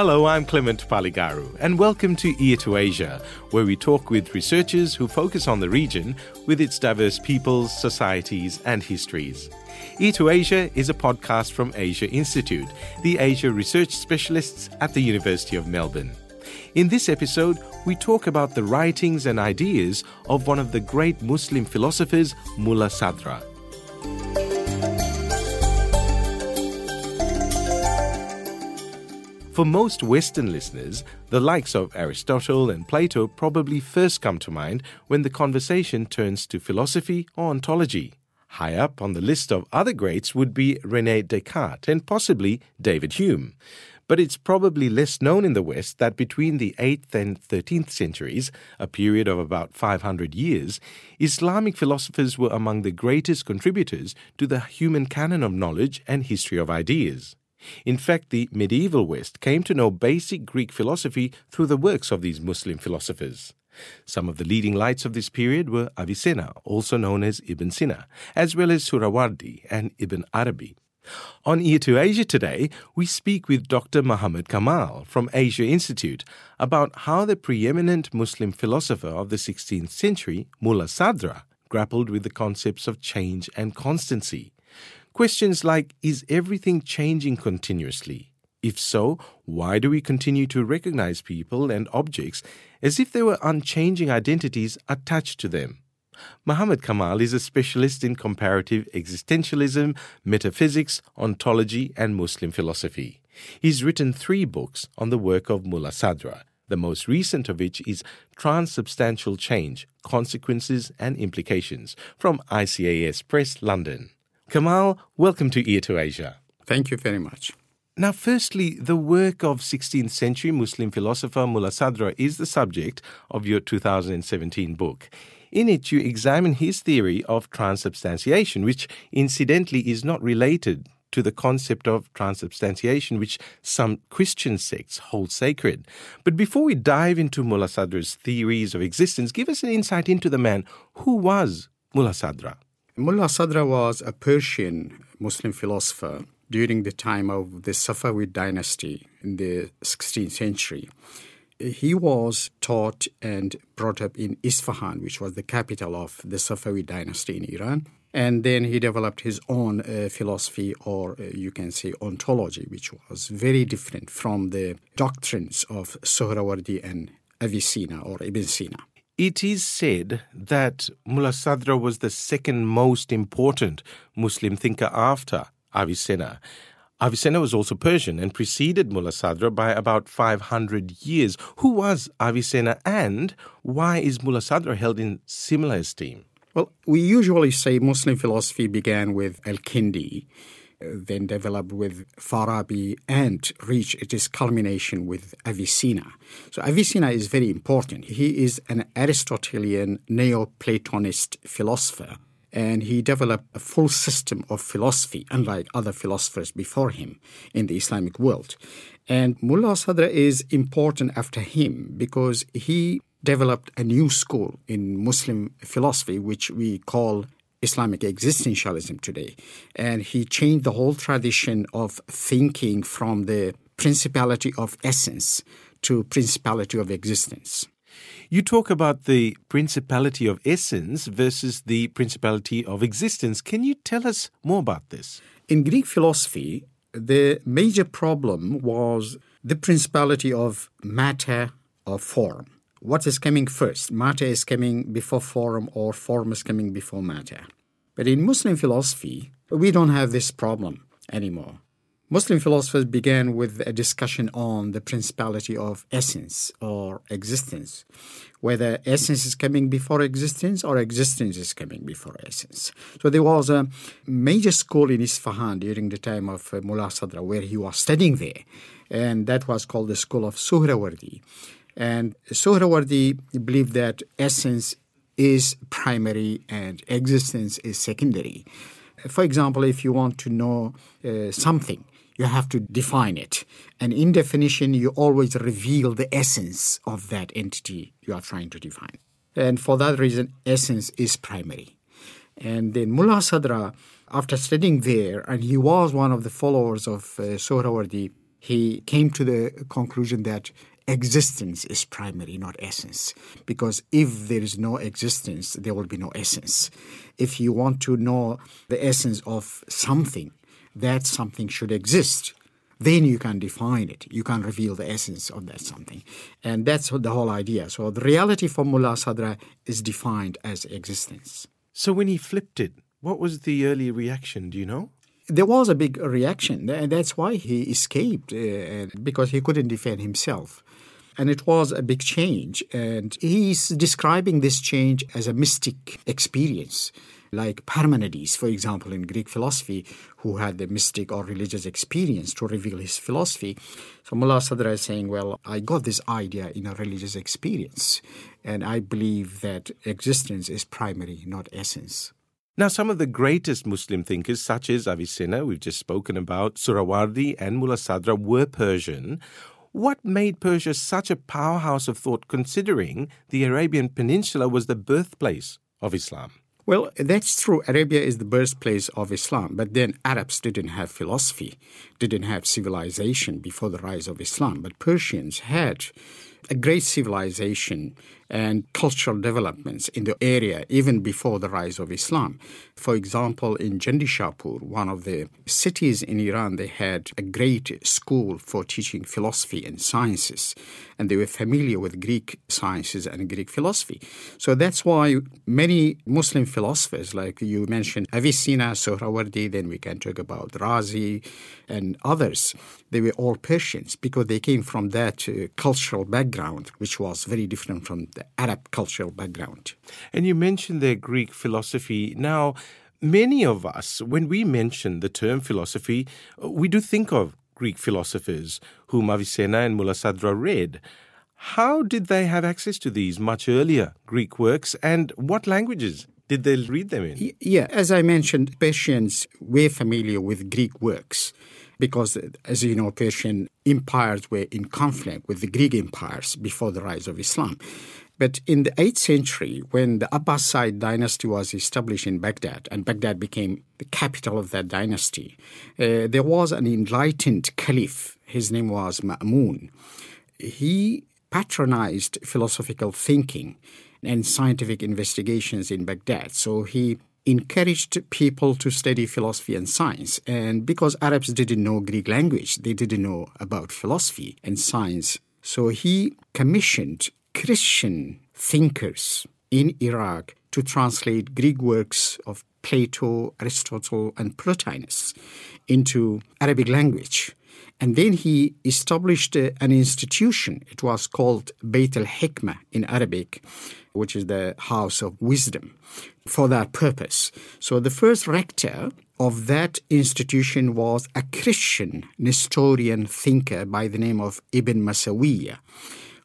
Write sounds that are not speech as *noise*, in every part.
Hello, I'm Clement Paligaru, and welcome to Ear to Asia, where we talk with researchers who focus on the region with its diverse peoples, societies, and histories. Ear to Asia is a podcast from Asia Institute, the Asia research specialists at the University of Melbourne. In this episode, we talk about the writings and ideas of one of the great Muslim philosophers, Mulla Sadra. For most Western listeners, the likes of Aristotle and Plato probably first come to mind when the conversation turns to philosophy or ontology. High up on the list of other greats would be Rene Descartes and possibly David Hume. But it's probably less known in the West that between the 8th and 13th centuries, a period of about 500 years, Islamic philosophers were among the greatest contributors to the human canon of knowledge and history of ideas. In fact, the medieval West came to know basic Greek philosophy through the works of these Muslim philosophers. Some of the leading lights of this period were Avicenna, also known as Ibn Sina, as well as Suhrawardi and Ibn Arabi. On Ear to Asia today, we speak with Dr. Muhammad Kamal from Asia Institute about how the preeminent Muslim philosopher of the 16th century, Mulla Sadra, grappled with the concepts of change and constancy. Questions like Is everything changing continuously? If so, why do we continue to recognize people and objects as if they were unchanging identities attached to them? Muhammad Kamal is a specialist in comparative existentialism, metaphysics, ontology, and Muslim philosophy. He's written three books on the work of Mulla Sadra, the most recent of which is Transubstantial Change Consequences and Implications from ICAS Press, London. Kamal, welcome to Ear to Asia. Thank you very much. Now, firstly, the work of 16th century Muslim philosopher Mulla Sadra is the subject of your 2017 book. In it, you examine his theory of transubstantiation, which incidentally is not related to the concept of transubstantiation, which some Christian sects hold sacred. But before we dive into Mulla Sadra's theories of existence, give us an insight into the man. Who was Mulla Sadra? Mullah Sadra was a Persian Muslim philosopher during the time of the Safavid dynasty in the 16th century. He was taught and brought up in Isfahan, which was the capital of the Safavid dynasty in Iran. And then he developed his own uh, philosophy, or uh, you can say ontology, which was very different from the doctrines of Suhrawardi and Avicenna or Ibn Sina. It is said that Mullah Sadra was the second most important Muslim thinker after Avicenna. Avicenna was also Persian and preceded Mullah Sadra by about 500 years. Who was Avicenna and why is Mullah Sadra held in similar esteem? Well, we usually say Muslim philosophy began with Al Kindi then developed with Farabi and reached its culmination with Avicenna. So Avicenna is very important. He is an Aristotelian Neoplatonist philosopher and he developed a full system of philosophy, unlike other philosophers before him in the Islamic world. And Mullah Sadra is important after him because he developed a new school in Muslim philosophy, which we call Islamic existentialism today. And he changed the whole tradition of thinking from the principality of essence to principality of existence. You talk about the principality of essence versus the principality of existence. Can you tell us more about this? In Greek philosophy, the major problem was the principality of matter or form what is coming first? Matter is coming before form, or form is coming before matter. But in Muslim philosophy, we don't have this problem anymore. Muslim philosophers began with a discussion on the principality of essence or existence, whether essence is coming before existence or existence is coming before essence. So there was a major school in Isfahan during the time of uh, Mullah Sadra where he was studying there, and that was called the school of Suhrawardi. And Suhrawardi believed that essence is primary and existence is secondary. For example, if you want to know uh, something, you have to define it. And in definition, you always reveal the essence of that entity you are trying to define. And for that reason, essence is primary. And then Mullah Sadra, after studying there, and he was one of the followers of uh, Suhrawardi, he came to the conclusion that existence is primary, not essence. Because if there is no existence, there will be no essence. If you want to know the essence of something, that something should exist. Then you can define it. You can reveal the essence of that something. And that's the whole idea. So the reality for Mullah Sadra is defined as existence. So when he flipped it, what was the early reaction? Do you know? there was a big reaction, and that's why he escaped uh, because he couldn't defend himself. And it was a big change. And he's describing this change as a mystic experience, like Parmenides, for example, in Greek philosophy, who had the mystic or religious experience to reveal his philosophy. So Mullah Sadra is saying, Well, I got this idea in a religious experience, and I believe that existence is primary, not essence. Now, some of the greatest Muslim thinkers, such as Avicenna, we've just spoken about, Suhrawardi, and Mullah Sadra, were Persian. What made Persia such a powerhouse of thought, considering the Arabian Peninsula was the birthplace of Islam? Well, that's true. Arabia is the birthplace of Islam, but then Arabs didn't have philosophy, didn't have civilization before the rise of Islam, but Persians had a great civilization and cultural developments in the area even before the rise of Islam. For example, in Jandishapur, one of the cities in Iran, they had a great school for teaching philosophy and sciences, and they were familiar with Greek sciences and Greek philosophy. So that's why many Muslim philosophers, like you mentioned, Avicenna, Suhrawardi, then we can talk about Razi and others, they were all Persians because they came from that uh, cultural background, which was very different from the Arab cultural background. And you mentioned their Greek philosophy. Now, many of us, when we mention the term philosophy, we do think of Greek philosophers whom Avicenna and Mullah Sadra read. How did they have access to these much earlier Greek works, and what languages did they read them in? Yeah, as I mentioned, Persians were familiar with Greek works because, as you know, Persian empires were in conflict with the Greek empires before the rise of Islam. But in the 8th century, when the Abbasid dynasty was established in Baghdad, and Baghdad became the capital of that dynasty, uh, there was an enlightened caliph. His name was Ma'mun. He patronized philosophical thinking and scientific investigations in Baghdad. So he encouraged people to study philosophy and science. And because Arabs didn't know Greek language, they didn't know about philosophy and science. So he commissioned Christian thinkers in Iraq to translate Greek works of Plato, Aristotle, and Plotinus into Arabic language. And then he established uh, an institution. It was called Beit al Hikmah in Arabic, which is the house of wisdom, for that purpose. So the first rector of that institution was a Christian Nestorian thinker by the name of Ibn Masawiyah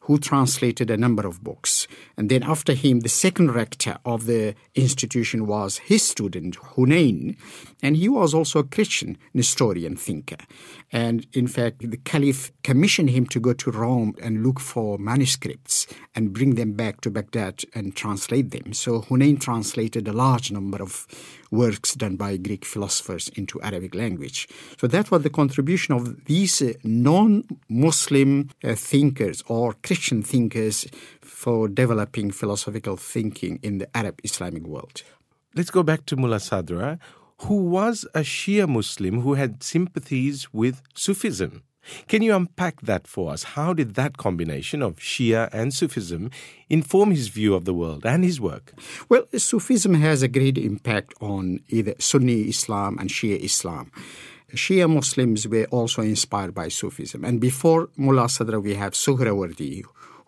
who translated a number of books. And then after him, the second rector of the institution was his student, Hunayn, and he was also a Christian Nestorian thinker. And in fact, the Caliph commissioned him to go to Rome and look for manuscripts and bring them back to Baghdad and translate them. So Hunayn translated a large number of works done by Greek philosophers into Arabic language. So that was the contribution of these uh, non-Muslim uh, thinkers or Christian thinkers for developing philosophical thinking in the Arab Islamic world. Let's go back to Mullah Sadra, who was a Shia Muslim who had sympathies with Sufism. Can you unpack that for us? How did that combination of Shia and Sufism inform his view of the world and his work? Well, Sufism has a great impact on either Sunni Islam and Shia Islam. Shia Muslims were also inspired by Sufism. And before Mullah Sadra, we have Suhrawardi,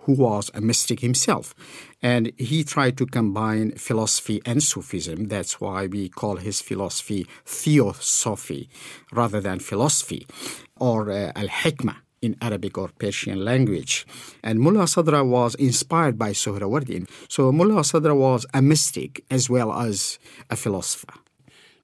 who was a mystic himself. And he tried to combine philosophy and Sufism. That's why we call his philosophy theosophy rather than philosophy or uh, al hikmah in Arabic or Persian language. And Mullah Sadra was inspired by Suhrawardi. So Mullah Sadra was a mystic as well as a philosopher.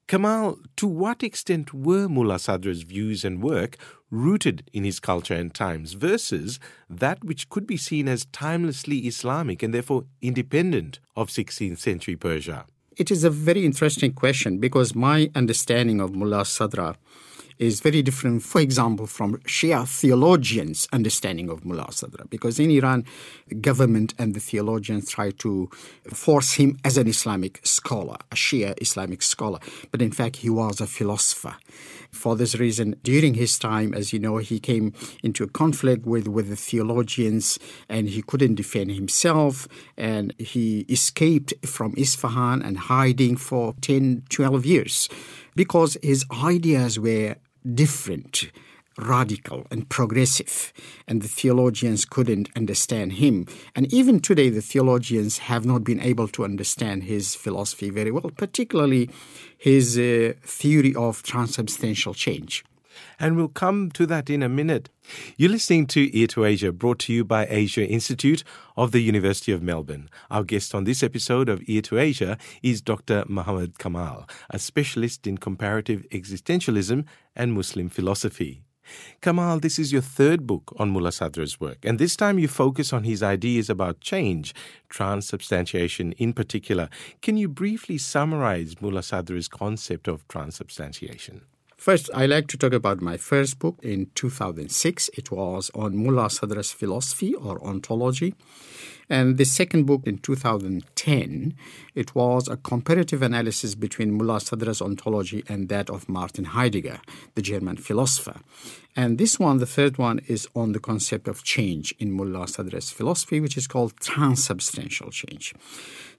Kamal, to what extent were Mullah Sadra's views and work rooted in his culture and times versus that which could be seen as timelessly Islamic and therefore independent of 16th century Persia? It is a very interesting question because my understanding of Mullah Sadra is very different, for example, from Shia theologians' understanding of Mullah Sadra. Because in Iran, the government and the theologians try to force him as an Islamic scholar, a Shia Islamic scholar. But in fact, he was a philosopher. For this reason, during his time, as you know, he came into a conflict with, with the theologians and he couldn't defend himself. And he escaped from Isfahan and hiding for 10, 12 years because his ideas were different radical and progressive, and the theologians couldn't understand him. And even today, the theologians have not been able to understand his philosophy very well, particularly his uh, theory of transubstantial change. And we'll come to that in a minute. You're listening to Ear to Asia, brought to you by Asia Institute of the University of Melbourne. Our guest on this episode of Ear to Asia is Dr. Muhammad Kamal, a specialist in comparative existentialism and Muslim philosophy. Kamal, this is your third book on Mullah Sadra's work, and this time you focus on his ideas about change, transubstantiation in particular. Can you briefly summarize Mullah Sadra's concept of transubstantiation? First, I like to talk about my first book in 2006. It was on Mullah Sadra's philosophy or ontology. And the second book in 2010, it was a comparative analysis between Mullah Sadra's ontology and that of Martin Heidegger, the German philosopher. And this one, the third one, is on the concept of change in Mullah Sadra's philosophy, which is called transubstantial change.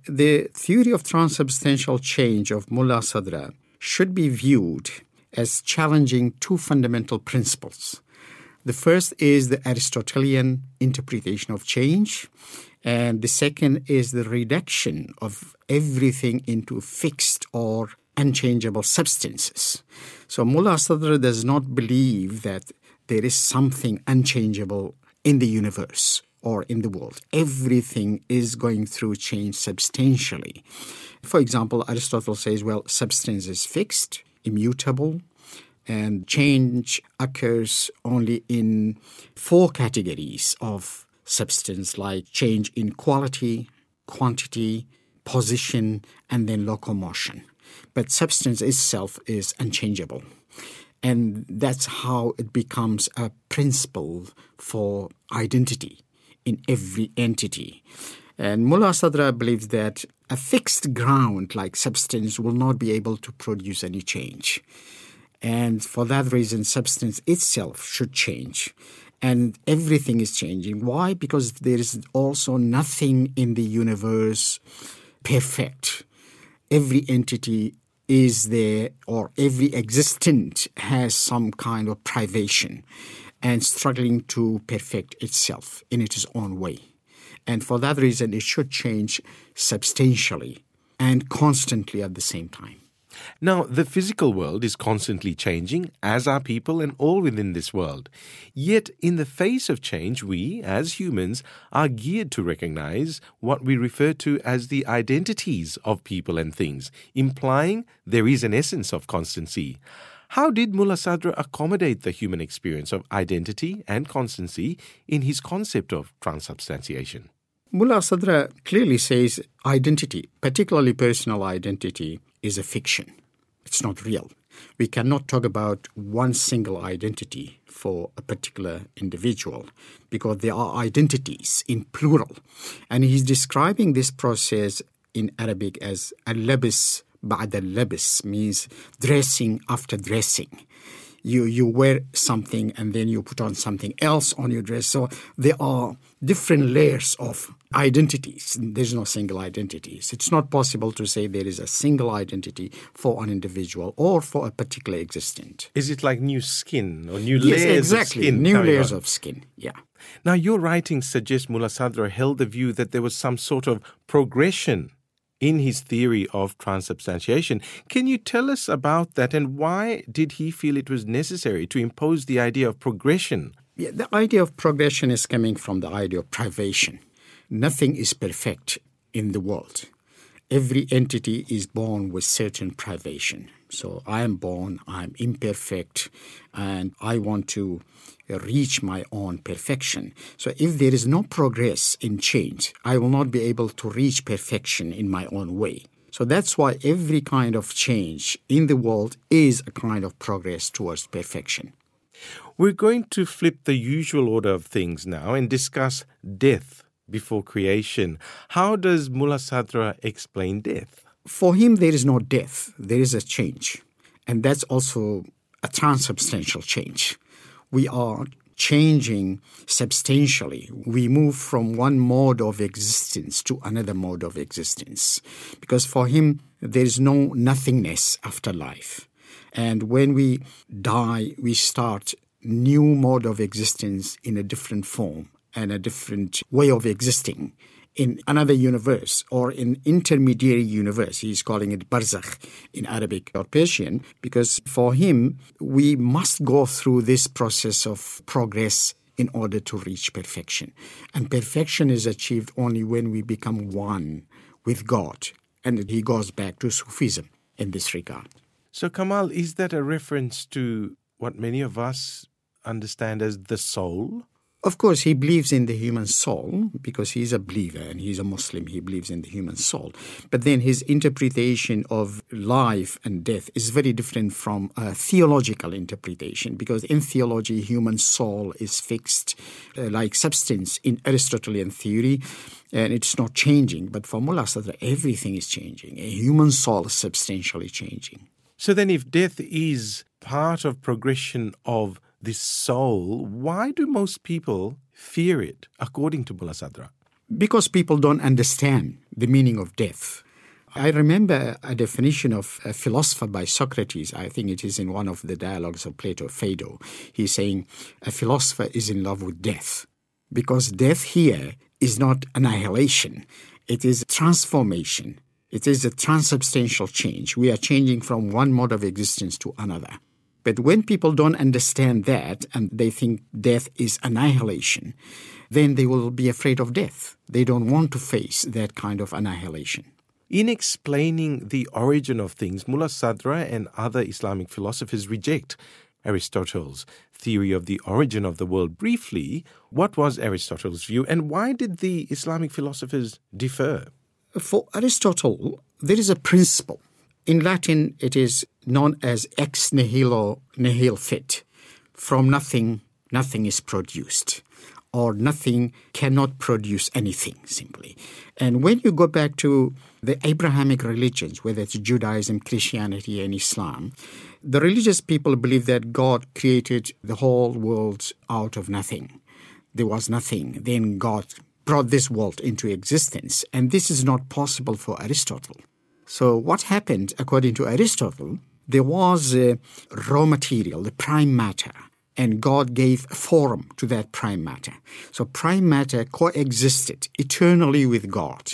The theory of transubstantial change of Mullah Sadra should be viewed as challenging two fundamental principles. The first is the Aristotelian interpretation of change, and the second is the reduction of everything into fixed or unchangeable substances. So Mullah Sadr does not believe that there is something unchangeable in the universe or in the world. Everything is going through change substantially. For example, Aristotle says, well, substance is fixed, immutable, and change occurs only in four categories of substance, like change in quality, quantity, position, and then locomotion. But substance itself is unchangeable. And that's how it becomes a principle for identity in every entity. And Mullah Sadra believes that a fixed ground like substance will not be able to produce any change. And for that reason, substance itself should change. And everything is changing. Why? Because there is also nothing in the universe perfect. Every entity is there, or every existent has some kind of privation and struggling to perfect itself in its own way. And for that reason, it should change substantially and constantly at the same time. Now, the physical world is constantly changing, as are people and all within this world. Yet, in the face of change, we, as humans, are geared to recognize what we refer to as the identities of people and things, implying there is an essence of constancy. How did Mullah Sadra accommodate the human experience of identity and constancy in his concept of transubstantiation? Mullah Sadra clearly says identity, particularly personal identity, is a fiction. It's not real. We cannot talk about one single identity for a particular individual because there are identities in plural. And he's describing this process in Arabic as al-labis ba'd al-labis, means dressing after dressing you you wear something and then you put on something else on your dress. So there are different layers of identities. There's no single identities. It's not possible to say there is a single identity for an individual or for a particular existent. Is it like new skin or new yes, layers exactly. of skin? New layers on? of skin. Yeah. Now, your writings suggest Mullah Sadra held the view that there was some sort of progression in his theory of transubstantiation. Can you tell us about that and why did he feel it was necessary to impose the idea of progression? Yeah, the idea of progression is coming from the idea of privation. Nothing is perfect in the world. Every entity is born with certain privation. So I am born, I'm imperfect, and I want to reach my own perfection. So if there is no progress in change, I will not be able to reach perfection in my own way. So that's why every kind of change in the world is a kind of progress towards perfection. We're going to flip the usual order of things now and discuss death before creation. How does Mullah Sadra explain death? For him, there is no death, there is a change. And that's also a transubstantial change. We are changing substantially. We move from one mode of existence to another mode of existence. Because for him, there is no nothingness after life. And when we die, we start new mode of existence in a different form and a different way of existing in another universe or in intermediary universe. He's calling it barzakh in Arabic or Persian because for him, we must go through this process of progress in order to reach perfection. And perfection is achieved only when we become one with God. And he goes back to Sufism in this regard. So, Kamal, is that a reference to what many of us understand as the soul? Of course, he believes in the human soul because he's a believer and he's a Muslim. He believes in the human soul. But then his interpretation of life and death is very different from a theological interpretation because in theology, human soul is fixed uh, like substance in Aristotelian theory and it's not changing. But for Mullah Sadra, everything is changing. A human soul is substantially changing. So then, if death is part of progression of this soul, why do most people fear it, according to Mullah Sadra? Because people don't understand the meaning of death. I remember a definition of a philosopher by Socrates. I think it is in one of the dialogues of Plato, Phaedo. He's saying a philosopher is in love with death because death here is not annihilation, it is transformation. It is a transubstantial change. We are changing from one mode of existence to another. But when people don't understand that and they think death is annihilation, then they will be afraid of death. They don't want to face that kind of annihilation. In explaining the origin of things, Mullah Sadra and other Islamic philosophers reject Aristotle's theory of the origin of the world. Briefly, what was Aristotle's view and why did the Islamic philosophers differ? For Aristotle, there is a principle in Latin, it is known as ex nihilo nihil fit. From nothing, nothing is produced, or nothing cannot produce anything, simply. And when you go back to the Abrahamic religions, whether it's Judaism, Christianity, and Islam, the religious people believe that God created the whole world out of nothing. There was nothing. Then God brought this world into existence. And this is not possible for Aristotle. So, what happened, according to Aristotle, there was raw material, the prime matter, and God gave form to that prime matter. So, prime matter coexisted eternally with God.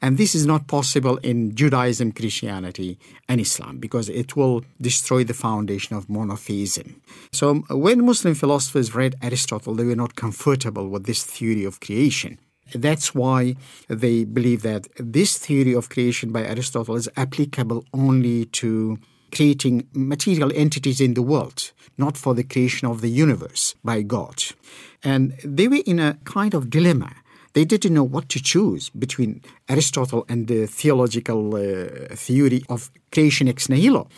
And this is not possible in Judaism, Christianity, and Islam because it will destroy the foundation of monotheism. So, when Muslim philosophers read Aristotle, they were not comfortable with this theory of creation. That's why they believe that this theory of creation by Aristotle is applicable only to creating material entities in the world, not for the creation of the universe by God. And they were in a kind of dilemma. They didn't know what to choose between Aristotle and the theological uh, theory of creation ex nihilo.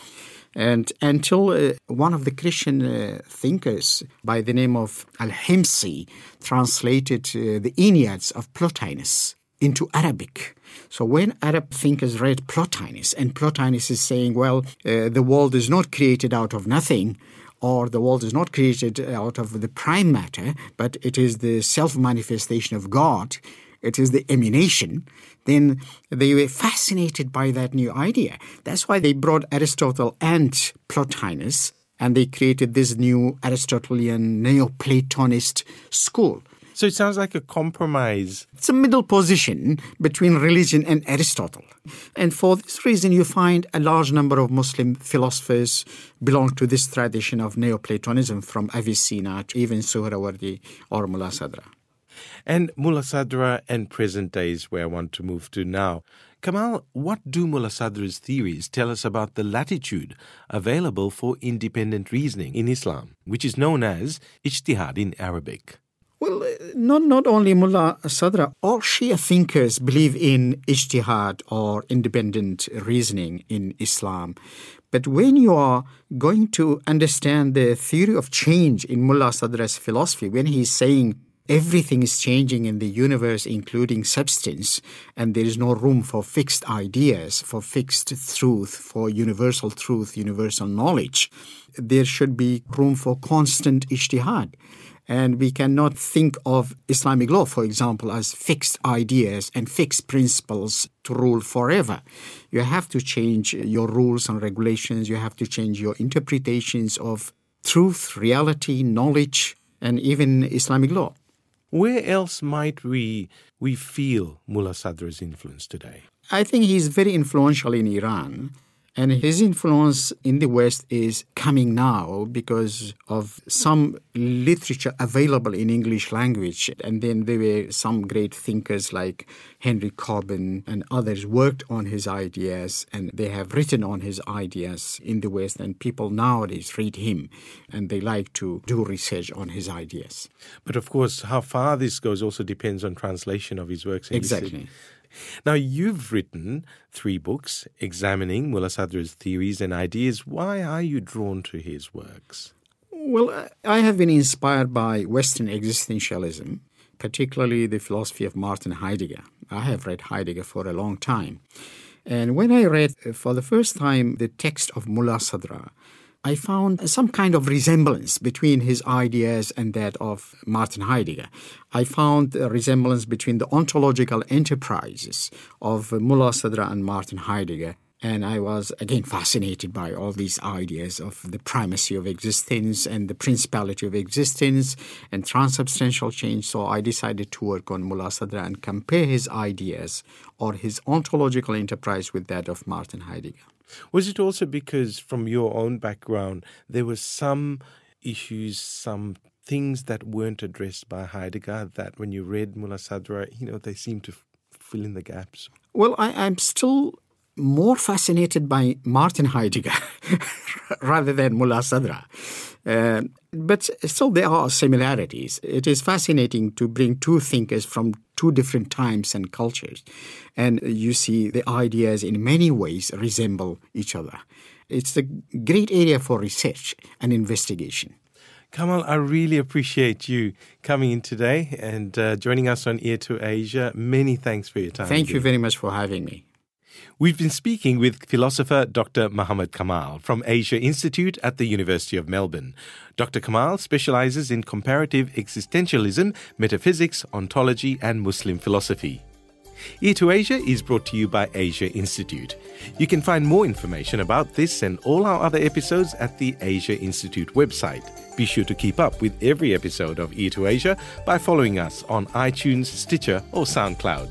And until uh, one of the Christian uh, thinkers by the name of Al Himsi translated uh, the Enneads of Plotinus into Arabic. So when Arab thinkers read Plotinus, and Plotinus is saying, well, uh, the world is not created out of nothing, or the world is not created out of the prime matter, but it is the self manifestation of God, it is the emanation, then they were fascinated by that new idea. That's why they brought Aristotle and Plotinus and they created this new Aristotelian Neoplatonist school. So it sounds like a compromise. It's a middle position between religion and Aristotle. And for this reason, you find a large number of Muslim philosophers belong to this tradition of Neoplatonism from Avicenna to even Suhrawardi or Mullah Sadra. And Mullah Sadra and present days, where I want to move to now. Kamal, what do Mullah Sadra's theories tell us about the latitude available for independent reasoning in Islam, which is known as ijtihad in Arabic? Not, not only Mullah Sadra, all Shia thinkers believe in ijtihad or independent reasoning in Islam. But when you are going to understand the theory of change in Mullah Sadra's philosophy, when he's saying everything is changing in the universe, including substance, and there is no room for fixed ideas, for fixed truth, for universal truth, universal knowledge. There should be room for constant ijtihad. And we cannot think of Islamic law, for example, as fixed ideas and fixed principles to rule forever. You have to change your rules and regulations, you have to change your interpretations of truth, reality, knowledge, and even Islamic law. Where else might we we feel Mullah Sadra's influence today? I think he's very influential in Iran. And his influence in the West is coming now because of some literature available in English language. And then there were some great thinkers like Henry Corbin and others worked on his ideas and they have written on his ideas in the West. And people nowadays read him and they like to do research on his ideas. But of course, how far this goes also depends on translation of his works. Exactly. Now, you've written three books examining Mullah Sadra's theories and ideas. Why are you drawn to his works? Well, I have been inspired by Western existentialism, particularly the philosophy of Martin Heidegger. I have read Heidegger for a long time. And when I read uh, for the first time the text of Mullah Sadra, I found some kind of resemblance between his ideas and that of Martin Heidegger. I found a resemblance between the ontological enterprises of Mullah Sadra and Martin Heidegger. And I was again fascinated by all these ideas of the primacy of existence and the principality of existence and transubstantial change. So I decided to work on Mullah Sadra and compare his ideas or his ontological enterprise with that of Martin Heidegger. Was it also because, from your own background, there were some issues, some things that weren't addressed by Heidegger that when you read Mullah Sadra, you know, they seem to fill in the gaps? Well, I, I'm still more fascinated by Martin Heidegger *laughs* rather than Mullah Sadra. Uh, but still, there are similarities. It is fascinating to bring two thinkers from two different times and cultures, and you see the ideas in many ways resemble each other. It's a great area for research and investigation. Kamal, I really appreciate you coming in today and uh, joining us on Ear to Asia. Many thanks for your time. Thank you very much for having me. We've been speaking with philosopher Dr. Muhammad Kamal from Asia Institute at the University of Melbourne. Dr. Kamal specializes in comparative existentialism, metaphysics, ontology, and Muslim philosophy. Ear to Asia is brought to you by Asia Institute. You can find more information about this and all our other episodes at the Asia Institute website. Be sure to keep up with every episode of Ear to Asia by following us on iTunes, Stitcher, or SoundCloud.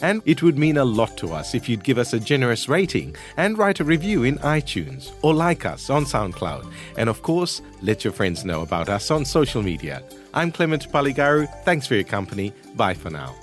And it would mean a lot to us if you'd give us a generous rating and write a review in iTunes or like us on SoundCloud. And of course, let your friends know about us on social media. I'm Clement Paligaru. Thanks for your company. Bye for now.